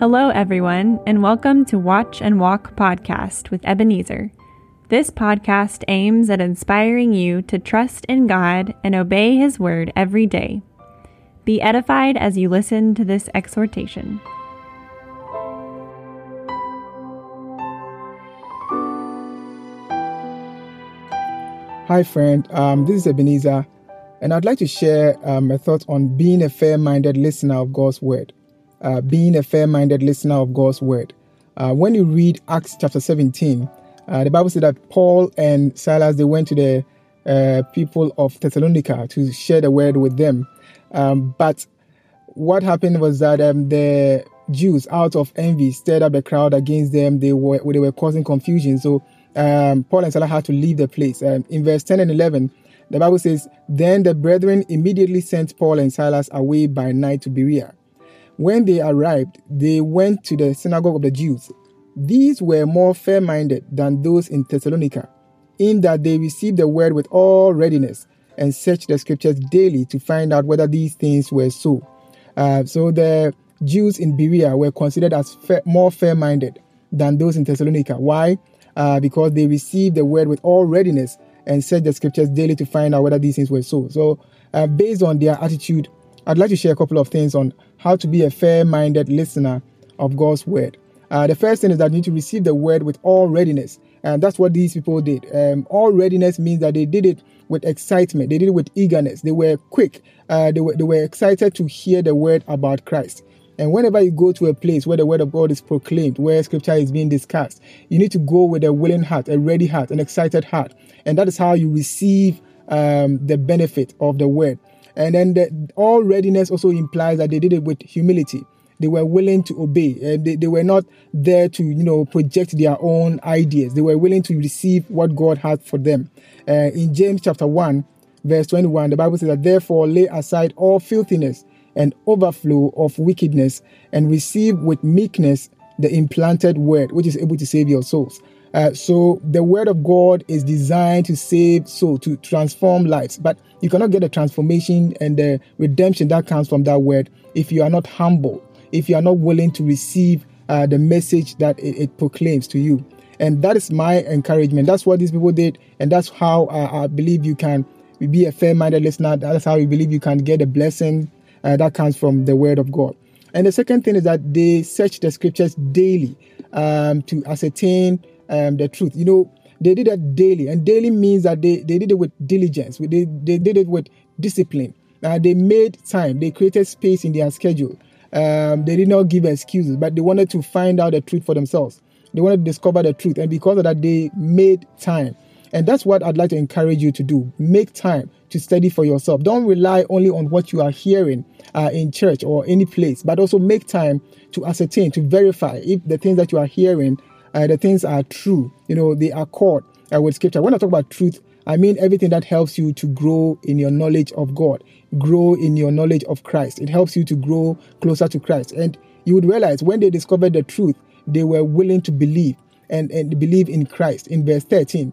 Hello, everyone, and welcome to Watch and Walk podcast with Ebenezer. This podcast aims at inspiring you to trust in God and obey His word every day. Be edified as you listen to this exhortation. Hi, friend. Um, this is Ebenezer, and I'd like to share um, my thoughts on being a fair minded listener of God's word uh, being a fair minded listener of God's word. Uh, when you read Acts chapter 17, uh, the Bible said that Paul and Silas they went to the uh, people of Thessalonica to share the word with them. Um, but what happened was that um, the Jews, out of envy, stirred up the crowd against them. They were they were causing confusion. So um, Paul and Silas had to leave the place. Um, in verse 10 and 11, the Bible says, Then the brethren immediately sent Paul and Silas away by night to Berea. When they arrived, they went to the synagogue of the Jews. These were more fair minded than those in Thessalonica, in that they received the word with all readiness and searched the scriptures daily to find out whether these things were so. Uh, so the Jews in Berea were considered as fair, more fair minded than those in Thessalonica. Why? Uh, because they received the word with all readiness and searched the scriptures daily to find out whether these things were so. So, uh, based on their attitude, I'd like to share a couple of things on how to be a fair minded listener of God's word. Uh, the first thing is that you need to receive the word with all readiness. And that's what these people did. Um, all readiness means that they did it with excitement, they did it with eagerness, they were quick, uh, they, were, they were excited to hear the word about Christ. And whenever you go to a place where the word of God is proclaimed, where scripture is being discussed, you need to go with a willing heart, a ready heart, an excited heart. And that is how you receive um, the benefit of the word. And then the, all readiness also implies that they did it with humility. They were willing to obey. And they, they were not there to, you know, project their own ideas. They were willing to receive what God had for them. Uh, in James chapter 1, verse 21, the Bible says that therefore lay aside all filthiness and overflow of wickedness and receive with meekness the implanted word, which is able to save your souls. Uh, so the word of God is designed to save soul, to transform lives. But you cannot get the transformation and the redemption that comes from that word if you are not humble, if you are not willing to receive uh, the message that it, it, proclaims to you. And that is my encouragement. That's what these people did, and that's how uh, I believe you can be a fair-minded listener. That's how we believe you can get a blessing uh, that comes from the word of God. And the second thing is that they search the scriptures daily um, to ascertain um, the truth. You know, they did that daily, and daily means that they, they did it with diligence. They, they did it with discipline. Uh, they made time. They created space in their schedule. Um, they did not give excuses, but they wanted to find out the truth for themselves. They wanted to discover the truth, and because of that, they made time. And that's what I'd like to encourage you to do. Make time to study for yourself. Don't rely only on what you are hearing uh, in church or any place, but also make time to ascertain, to verify if the things that you are hearing uh, the things are true. You know, they accord uh, with scripture. When I talk about truth, I mean everything that helps you to grow in your knowledge of God, grow in your knowledge of Christ. It helps you to grow closer to Christ. And you would realize when they discovered the truth, they were willing to believe and, and believe in Christ. In verse 13,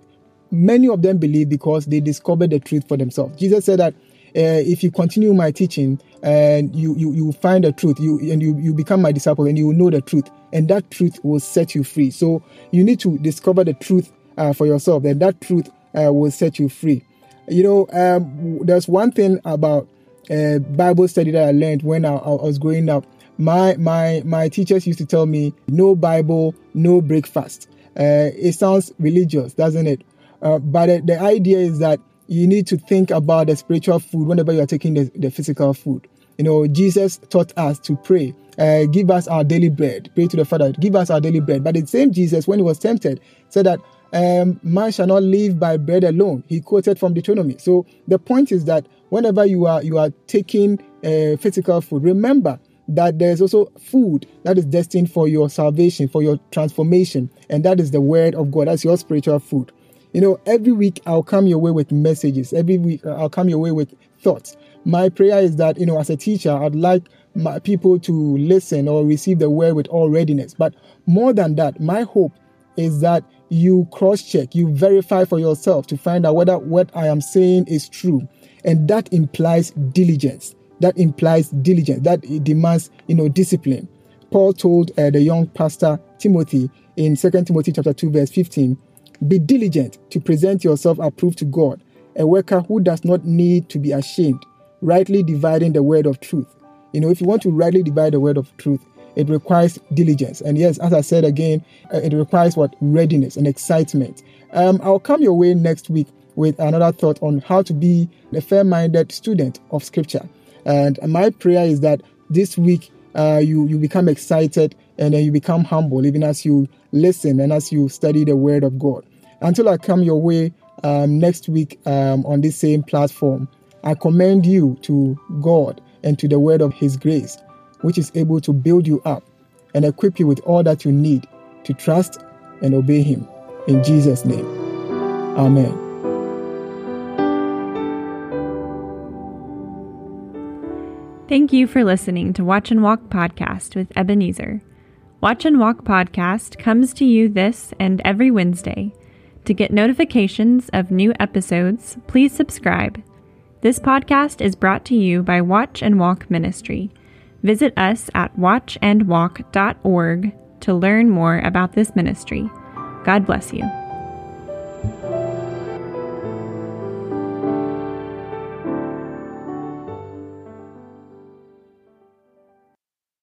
many of them believe because they discovered the truth for themselves. Jesus said that uh, if you continue my teaching and you, you, you find the truth, you and you, you become my disciple and you will know the truth, and that truth will set you free. So you need to discover the truth uh, for yourself, and that truth uh, will set you free. You know, um, there's one thing about uh, Bible study that I learned when I, I, was growing up. My my my teachers used to tell me, "No Bible, no breakfast." Uh, it sounds religious, doesn't it? Uh, but the, the idea is that you need to think about the spiritual food whenever you are taking the, the physical food. You know, Jesus taught us to pray. Uh, give us our daily bread. Pray to the Father. Give us our daily bread. But the same Jesus, when he was tempted, said that um, man shall not live by bread alone. He quoted from Deuteronomy. So the point is that whenever you are you are taking uh, physical food, remember that there's also food that is destined for your salvation, for your transformation, and that is the word of God. That's your spiritual food. You know, every week I'll come your way with messages. Every week I'll come your way with thoughts. My prayer is that, you know, as a teacher, I'd like my people to listen or receive the word with all readiness. But more than that, my hope is that you cross check, you verify for yourself to find out whether what I am saying is true. And that implies diligence. That implies diligence. That demands, you know, discipline. Paul told uh, the young pastor Timothy in 2 Timothy chapter 2 verse 15, be diligent to present yourself approved to God, a worker who does not need to be ashamed, rightly dividing the word of truth. You know, if you want to rightly divide the word of truth, it requires diligence. And yes, as I said again, uh, it requires what? Readiness and excitement. Um, I'll come your way next week with another thought on how to be a fair minded student of Scripture. And my prayer is that this week uh, you, you become excited and then you become humble, even as you listen and as you study the Word of God. Until I come your way um, next week um, on this same platform, I commend you to God and to the Word of His grace, which is able to build you up and equip you with all that you need to trust and obey Him. In Jesus' name. Amen. Thank you for listening to Watch and Walk Podcast with Ebenezer. Watch and Walk Podcast comes to you this and every Wednesday. To get notifications of new episodes, please subscribe. This podcast is brought to you by Watch and Walk Ministry. Visit us at watchandwalk.org to learn more about this ministry. God bless you.